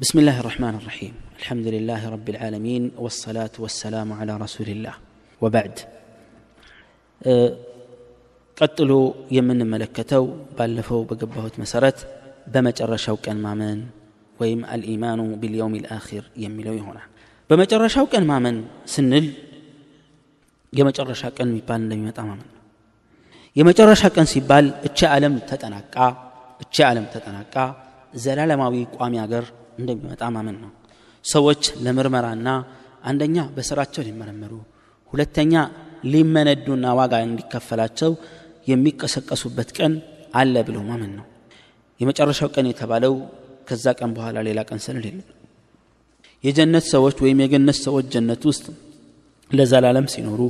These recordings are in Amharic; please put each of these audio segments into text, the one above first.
بسم الله الرحمن الرحيم الحمد لله رب العالمين والصلاة والسلام على رسول الله وبعد ቀጥሎ የምንመለከተው ባለፈው በገባሁት መሰረት በመጨረሻው ቀን ማመን ወይም አልኢማኑ ቢልየውም ልአኪር የሚለው ይሆናል በመጨረሻው ቀን ማመን ስንል የመጨረሻ ቀን የሚባል እንደሚመጣ ማመን ነው የመጨረሻ ቀን ሲባል እቺ ዓለም ተጠናቃ እቺ ዓለም ተጠናቃ ዘላለማዊ ቋሚ ሀገር እንደሚመጣ ማመን ነው። ሰዎች ለምርመራና አንደኛ በስራቸው ሊመረመሩ ሁለተኛ ሊመነዱና ዋጋ እንዲከፈላቸው የሚቀሰቀሱበት ቀን አለ ብሎ ማመን ነው። የመጨረሻው ቀን የተባለው ከዛ ቀን በኋላ ሌላ ቀን ስንል የለም። የጀነት ሰዎች ወይም የገነት ሰዎች ጀነት ውስጥ ለዘላለም ሲኖሩ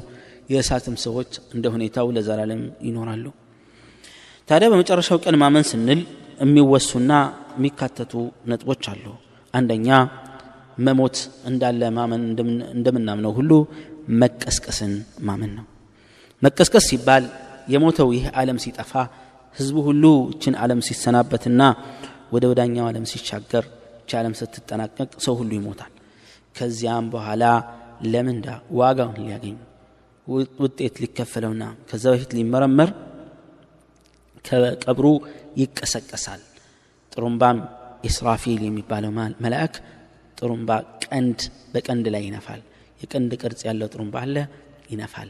የእሳትም ሰዎች እንደ ሁኔታው ለዘላለም ይኖራሉ። ታዲያ በመጨረሻው ቀን ማመን ስንል የሚወሱና የሚካተቱ ነጥቦች አሉ። አንደኛ መሞት እንዳለ ማመን እንደምናምነው ሁሉ መቀስቀስን ማመን ነው። መቀስቀስ ሲባል የሞተው ይህ ዓለም ሲጠፋ ህዝቡ ሁሉ እችን ዓለም ሲሰናበትና ወደ ወዳኛው ዓለም ሲሻገር እቺ ዓለም ስትጠናቀቅ ሰው ሁሉ ይሞታል። ከዚያም በኋላ ለምንዳ ዋጋውን ሊያገኝ ውጤት ሊከፈለውና ከዛ በፊት ሊመረመር ከቀብሩ ይቀሰቀሳል ጥሩምባም ኢስራፊል የሚባለው መልአክ ጥሩምባ ቀንድ በቀንድ ላይ ይነፋል የቀንድ ቅርጽ ያለው ጥሩምባ አለ ይነፋል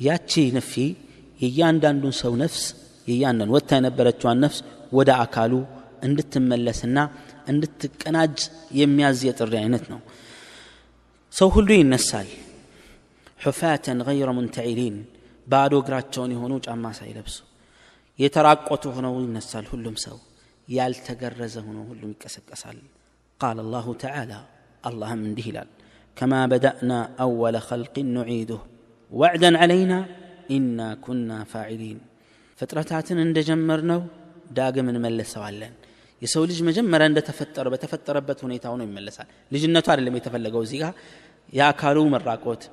ያቺ ንፊ የእያንዳንዱን ሰው ነፍስ የእያንዳንዱ ወጥታ የነበረችዋን ነፍስ ወደ አካሉ እንድትመለስና እንድትቀናጅ የሚያዝ የጥሪ አይነት ነው ሰው ሁሉ ይነሳል ሑፋተን ገይረ ሙንተዒሊን ባዶ እግራቸውን የሆኑ ጫማ ሳይለብሱ የተራቆቱ ሆነው ይነሳል ሁሉም ሰው ያልተገረዘ ሆኖ ሁሉም ይቀሰቀሳል ቃል አላሁ ተዓላ አላህም እንዲህ ይላል ከማ በዳእና አወለ ኸልቅን ኑዒዱህ ወዕደን ዓለይና ኢና ኩና ፋዒሊን ፍጥረታትን እንደጀመርነው ዳግም እንመልሰዋለን የሰው ልጅ መጀመሪያ እንደተፈጠረ በተፈጠረበት ሁኔታ ሆኖ ይመለሳል ልጅነቱ አይደለም የተፈለገው እዚህ ጋር የአካሉ መራቆት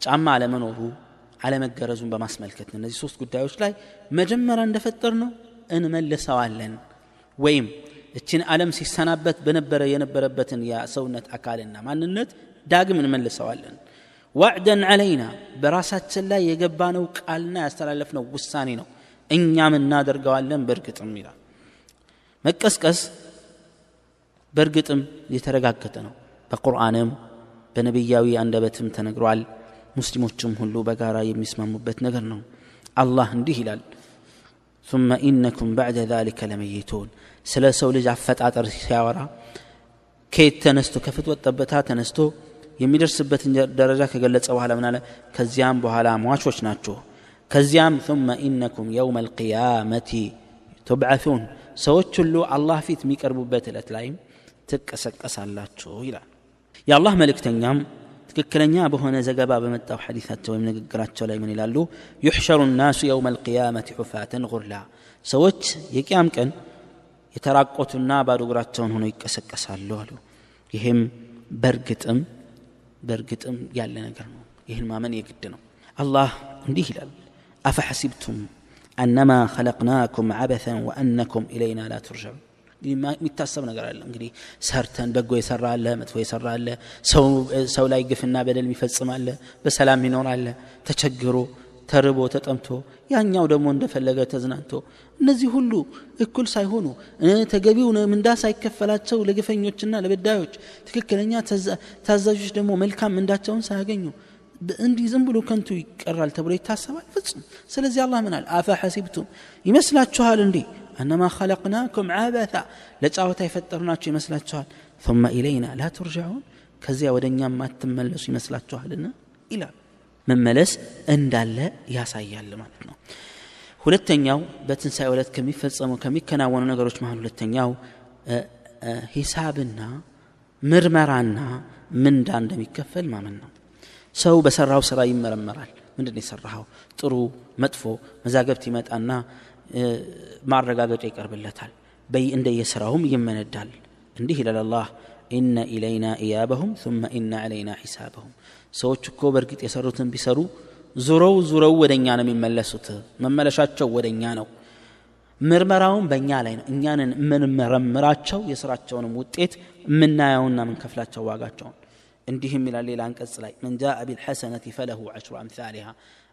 ጫማ አለመኖሩ አለመገረዙን በማስመልከት ነው እነዚህ ሶስት ጉዳዮች ላይ መጀመሪያ እንደፈጠር ነው እንመልሰዋለን ወይም እችን ዓለም ሲሰናበት በነበረ የነበረበትን የሰውነት አካልና ማንነት ዳግም እንመልሰዋለን። ዋዕደን ዓለይና በራሳችን ላይ የገባነው ቃልና ያስተላለፍነው ውሳኔ ነው። እኛም እናደርገዋለን በእርግጥም ይላል። መቀስቀስ በእርግጥም የተረጋገጠ ነው። በቁርአንም በነቢያዊ አንደበትም ተነግሯል። ሙስሊሞችም ሁሉ በጋራ የሚስማሙበት ነገር ነው። አላህ እንዲህ ይላል ثم إنكم بعد ذلك لميتون ስለ ሰው ልጅ አፈጣጠር ሲያወራ ከየት ተነስቶ ከፍትወት ጠበታ ተነስቶ የሚደርስበትን ደረጃ ከገለጸ በኋላ ምናለ ከዚያም በኋላ ሟቾች ናቸው ከዚያም ثم إنكم يوم القيامة تبعثون ሰዎች ሁሉ አላህ ፊት የሚቀርቡበት ዕለት ላይም ትቀሰቀሳላችሁ ይላል የአላህ መልእክተኛም ትክክለኛ በሆነ ዘገባ በመጣው ሐዲታቸው ወይም ንግግራቸው ላይ ምን ይላሉ ዩሕሸሩ ናሱ የውም አልቅያመት ሑፋተን ጉርላ ሰዎች የቅያም ቀን የተራቆቱና ባዶ እግራቸውን ሆነው ይቀሰቀሳሉ አሉ ይህም በእርግጥም በእርግጥም ያለ ነገር ነው ይህን ማመን የግድ ነው አላህ እንዲህ ይላል አፈሐሲብቱም አነማ ኸለቅናኩም ዓበተን ወአነኩም ኢለይና ላ ቱርጀዑን የሚታሰብ ነገር አለ። እንግዲህ ሰርተን በጎ የሰራ አለ መጥፎ የሰራ አለ። ሰው ላይ ግፍና በደል የሚፈጽም አለ በሰላም ይኖር አለ። ተቸግሮ ተርቦ ተጠምቶ ያኛው ደግሞ እንደፈለገ ተዝናንቶ እነዚህ ሁሉ እኩል ሳይሆኑ ተገቢው ምንዳ ሳይከፈላቸው ለግፈኞችና ለበዳዮች ትክክለኛ ታዛዦች ደግሞ መልካም ምንዳቸውን ሳያገኙ እንዲህ ዝም ብሎ ከንቱ ይቀራል ተብሎ ይታሰባል? ፍጹም። ስለዚህ አላህ ምናል አፈ ሐሲብቱም ይመስላችኋል እንዲህ እነማ ኸለቅናኩም ዓበታ ለጫወታ የፈጠርናችሁ ይመስላችኋል ثመ ኢለይና ላ ትርጃዑን ከዚያ ወደ እኛም አትመለሱ ይመስላችኋልና ይላል መመለስ እንዳለ ያሳያል ማለት ነው ሁለተኛው በትንሣኤ ዕለት ከሚፈጸሙ ከሚከናወኑ ነገሮች መሀል ሁለተኛው ሂሳብና ምርመራና ምንዳ እንደሚከፈል ማመን ነው ሰው በሰራው ስራ ይመረመራል ምንድን የሰራኸው ጥሩ መጥፎ መዛገብት ይመጣና ማረጋገጫ ይቀርብለታል። እንደየስራውም ይመነዳል። እንዲህ ይላል አላህ ኢነ ኢለይና ኢያበሁም ثم ኢነ ዓለይና ሒሳበሁም። ሰዎች እኮ በእርግጥ የሰሩትን ቢሰሩ ዙረው ዙረው ወደ እኛ ነው የሚመለሱት። መመለሻቸው ወደ እኛ ነው። ምርመራውን በእኛ ላይ ነው። እኛንን የምንመረምራቸው የስራቸውንም ውጤት የምናየውና የምንከፍላቸው ዋጋቸውን። እንዲህም ይላል ሌላ አንቀጽ ላይ መን ጃአ ቢልሐሰነት ፈለሁ ዐሽሩ አምሳሊሃ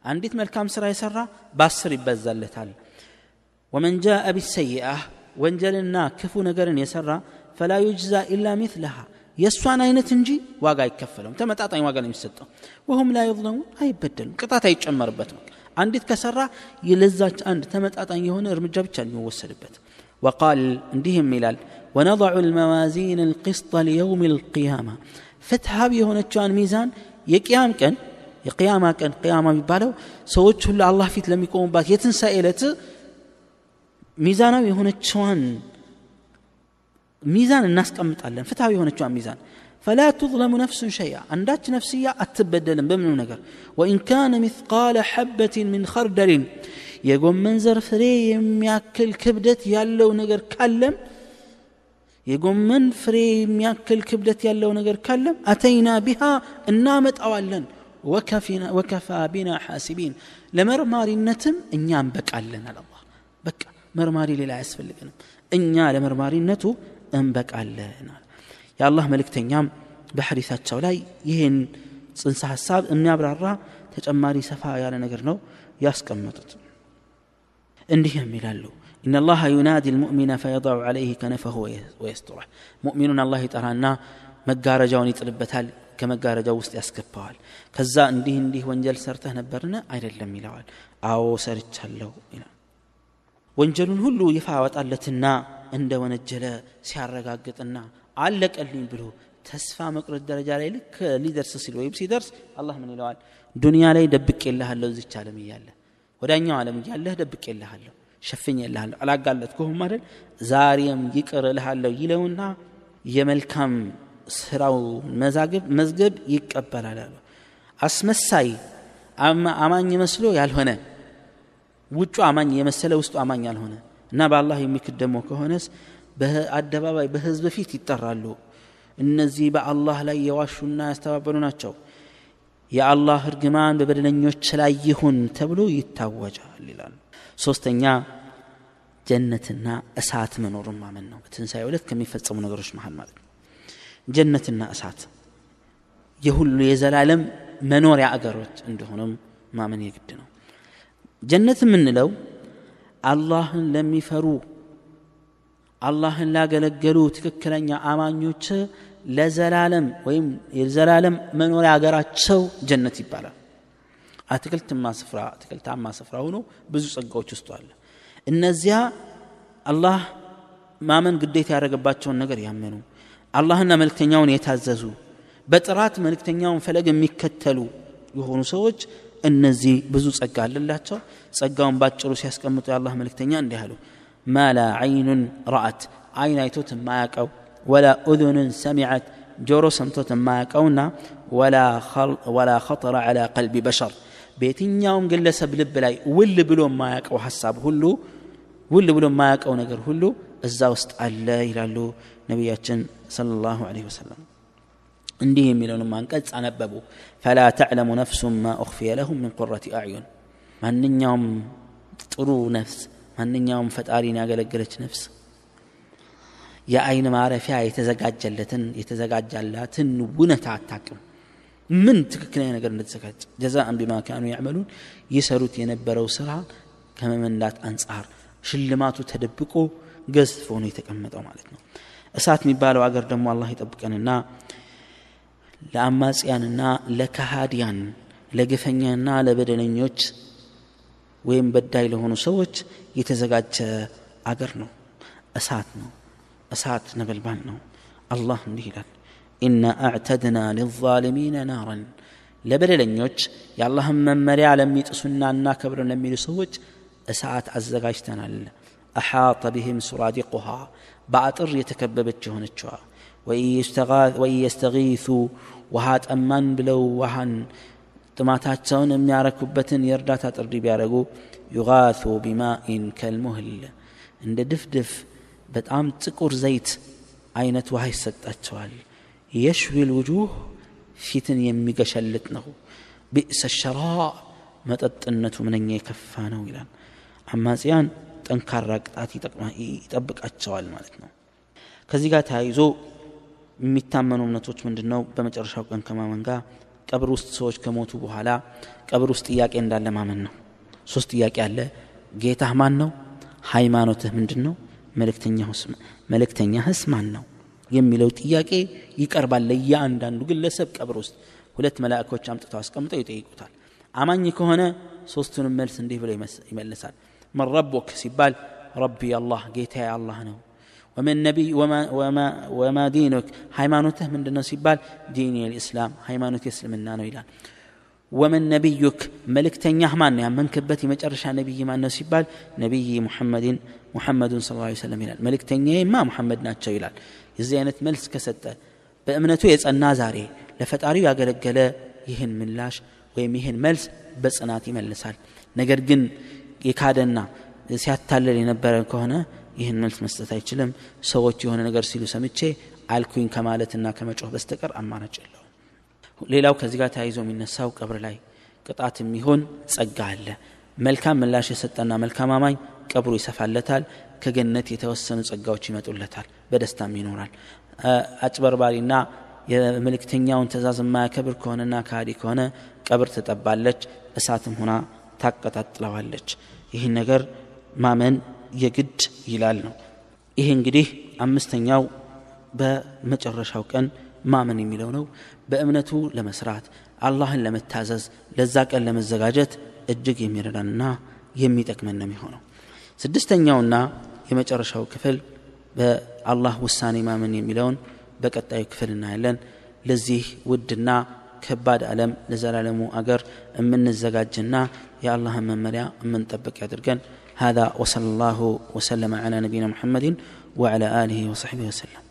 አንዲት መልካም ስራ የሰራ በአስር ይበዛለታል ومن جاء بالسيئة ونجل كفو نجر يسرى فلا يجزى إلا مثلها. يسوى ناينة تنجي؟ واقع يكفلهم. تم تعطي واقع لهم وهم لا يظلمون. هاي بدل قطعة يتشمر ربتهم عندي تكسرة يلزج عند تم تعطي يهون ارمجا بتشان يوصل بت وقال عندهم ملال ونضع الموازين القسط ليوم القيامة. فتها بيهون تشان ميزان. يقيام كان يقيامة كان قيامة ببالو. سويتش الله فيت لم يكون باك. يتنسى إلته ሚዛናዊ የሆነችዋን ሚዛን እናስቀምጣለን። ፍትሐዊ تشوان ميزان فلا تظلم نفس شيئا عندك نفسية أتبدل بمن نجر وإن كان مثقال حبة من خردل يقوم من منزر فري ياكل كبدة يالو نجر كلم يقوم من فري ياكل كبدة يالو نجر كلم أتينا بها النامت أولا وكفى بنا حاسبين لمرمار النتم إن ينبك علنا الله بكى መርማሪ ሌላ አያስፈልገንም እኛ ለመርማሪነቱ እንበቃለን የአላህ መልእክተኛም በሐዲሳቸው ላይ ይህን ጽንሰ ሐሳብ የሚያብራራ ተጨማሪ ሰፋ ያለ ነገር ነው ያስቀመጡት እንዲህም ይላሉ إن الله ينادي المؤمن فيضع عليه كنفه ويستره مؤمن الله يطرانا መጋረጃውን ይጥልበታል ከመጋረጃው ውስጥ ያስገባዋል ከዛ እንዲህ እንዲህ ወንጀል ሰርተህ ነበርነ አይደለም ይለዋል አዎ ሰርቻለሁ ይላል ወንጀሉን ሁሉ ይፋ ያወጣለትና እንደ ወነጀለ ሲያረጋግጥና አለቀልኝ ብሎ ተስፋ መቁረጥ ደረጃ ላይ ልክ ሊደርስ ሲል ወይም ሲደርስ አላህ ምን ይለዋል? ዱንያ ላይ ደብቅ የልሃለሁ እዚች ዓለም እያለ ወዳኛው ዓለም እያለህ ደብቅ የልሃለሁ ሸፍኝ የልሃለሁ አላጋለጥኩህም አይደል? ዛሬም ይቅር እልሃለሁ ይለውና የመልካም ስራው መዛግብ መዝገብ ይቀበላል አሉ። አስመሳይ አማኝ መስሎ ያልሆነ ውጩ አማኝ የመሰለ ውስጡ አማኝ ያልሆነ እና በአላህ የሚክድ ደግሞ ከሆነስ በአደባባይ በህዝብ ፊት ይጠራሉ። እነዚህ በአላህ ላይ የዋሹና ያስተባበሉ ናቸው። የአላህ እርግማን በበደለኞች ላይ ይሁን ተብሎ ይታወጃል ይላሉ ሶስተኛ ጀነትና እሳት መኖሩን ማመን ነው። በትንሣኤ ዕለት ከሚፈጸሙ ነገሮች መሀል ማለት ነው። ጀነትና እሳት የሁሉ የዘላለም መኖሪያ አገሮች እንደሆነም ማመን የግድ ነው ጀነት የምንለው አላህን ለሚፈሩ አላህን ላገለገሉ ትክክለኛ አማኞች ለዘላለም ወይም የዘላለም መኖሪያ ሀገራቸው ጀነት ይባላል። አትክልትማ ስፍራ አትክልታማ ስፍራ ሆኖ ብዙ ጸጋዎች ውስጡ አለ። እነዚያ አላህ ማመን ግዴታ ያደረገባቸውን ነገር ያመኑ አላህና መልክተኛውን የታዘዙ በጥራት መልክተኛውን ፈለግ የሚከተሉ የሆኑ ሰዎች እነዚህ ብዙ ጸጋ አለላቸው ጸጋውን ባጭሩ ሲያስቀምጡ የአላህ መልእክተኛ እንዲህ አሉ ማ ላ አይኑን ረአት አይን አይቶት የማያቀው ወላ ኡذኑን ሰሚዐት ጆሮ ሰምቶት የማያቀውና ወላ ኸጠረ ዐላ ቀልቢ በሸር በየትኛውም ግለሰብ ልብ ላይ ውል ብሎ የማያቀው ሀሳብ ሁሉ ውል ብሎ የማያቀው ነገር ሁሉ እዛ ውስጥ አለ ይላሉ ነቢያችን ሰለላሁ ዐለይሂ ወሰለም እንዲህ የሚለውንም አንቀጽ አነበቡ። ፈላ ተዕለሙ ነፍሱን ማ ኡኽፊየ ለሁም ምን ቁረት አዕዩን። ማንኛውም ጥሩ ነፍስ ማንኛውም ፈጣሪን ያገለገለች ነፍስ የአይን ማረፊያ የተዘጋጀለትን የተዘጋጃላትን ውነታ አታቅም ምን ትክክለኛ ነገር እንደተዘጋጀ ጀዛአን ቢማ ካኑ ያዕመሉን። ይሰሩት የነበረው ስራ ከመመንዳት አንጻር ሽልማቱ ተደብቆ ገዝፎ ነው የተቀመጠው ማለት ነው። እሳት የሚባለው አገር ደግሞ አላህ ይጠብቀንና ለአማጽያንና ለካሃዲያን ለግፈኛና ለበደለኞች ወይም በዳይ ለሆኑ ሰዎች የተዘጋጀ አገር ነው እሳት ነው እሳት ነበልባል ነው አላህ እንዲህ ይላል ኢና አዕተድና ሊዛሊሚነ ናረን ለበደለኞች የአላህን መመሪያ ለሚጥሱና እናከብረን ለሚሉ ሰዎች እሳት አዘጋጅተናል አሓጠ ብህም ሱራዲቁሃ በአጥር የተከበበች የሆነችዋ ወኢን የስተጊሱ ውሃ ጠማን ብለው ውሃን ጥማታቸውን የሚያረኩበትን የእርዳታ ጥሪ ቢያደረጉ ዩጋቱ ቢማኢን ከልሙህል። እንደ ድፍድፍ በጣም ጥቁር ዘይት አይነት ውሃ ይሰጣቸዋል። የሽዊ ልውጁህ ፊትን የሚገሸልጥ ነው። ቢእሰ ሸራ መጠጥነቱ ምንኛ የከፋ ነው ይላል። አማጽያን ጠንካራ ቅጣት ይጠብቃቸዋል ማለት ነው። ከዚህ ጋር ተያይዞ የሚታመኑ እምነቶች ምንድን ነው በመጨረሻው ቀን ከማመን ጋር ቀብር ውስጥ ሰዎች ከሞቱ በኋላ ቀብር ውስጥ ጥያቄ እንዳለ ማመን ነው። ሶስት ጥያቄ አለ። ጌታህ ማን ነው ሃይማኖትህ ምንድን ነው መልእክተኛህስ ማን ነው የሚለው ጥያቄ ይቀርባል ለእያንዳንዱ ግለሰብ ቀብር ውስጥ። ሁለት መላእኮች አምጥተው አስቀምጠው ይጠይቁታል። አማኝ ከሆነ ሶስቱንም መልስ እንዲህ ብሎ ይመልሳል። من ربك ሲባል ربي الله ጌታ አላህ ነው ومن نبي وما, وما, وما دينك ሃይማኖትህ ምንድነው ሲባል ዲን الإسلام ሃይማኖት የእስልምና ነው ይላል ወመን ነቢዩክ መልእክተኛህ ማን ነው ያመንክበት የመጨረሻ ነቢይ ማን ነው ሲባል ነቢይ ሙሐመድን ሙሐመዱን ስ ላ ሰለም ይላል መልእክተኛዬማ ሙሐመድ ናቸው ይላል የዚህ አይነት መልስ ከሰጠ በእምነቱ የጸና ዛሬ ለፈጣሪው ያገለገለ ይህን ምላሽ ወይም ይህን መልስ በጽናት ይመልሳል ነገር ግን የካደና ሲያታለል የነበረ ከሆነ ይህን መልስ መስጠት አይችልም። ሰዎች የሆነ ነገር ሲሉ ሰምቼ አልኩኝ ከማለትና ከመጮህ በስተቀር አማራጭ የለውም። ሌላው ከዚህ ጋር ተያይዞ የሚነሳው ቀብር ላይ ቅጣት የሚሆን ጸጋ አለ። መልካም ምላሽ የሰጠና መልካም አማኝ ቀብሩ ይሰፋለታል። ከገነት የተወሰኑ ጸጋዎች ይመጡለታል። በደስታም ይኖራል። አጭበርባሪና የመልእክተኛውን ትእዛዝ የማያከብር ከሆነና ካዲ ከሆነ ቀብር ትጠባለች እሳትም ሆና ታቀጣጥለዋለች። ይህን ነገር ማመን የግድ ይላል ነው። ይህ እንግዲህ አምስተኛው በመጨረሻው ቀን ማመን የሚለው ነው። በእምነቱ ለመስራት አላህን ለመታዘዝ ለዛ ቀን ለመዘጋጀት እጅግ የሚረዳንና የሚጠቅመን ነው የሚሆነው። ስድስተኛውና የመጨረሻው ክፍል በአላህ ውሳኔ ማመን የሚለውን በቀጣዩ ክፍል እናያለን። ለዚህ ውድና ከባድ ዓለም ለዘላለሙ አገር የምንዘጋጅና የአላህን መመሪያ የምንጠብቅ ያድርገን هذا وصلى الله وسلم على نبينا محمد وعلى آله وصحبه وسلم.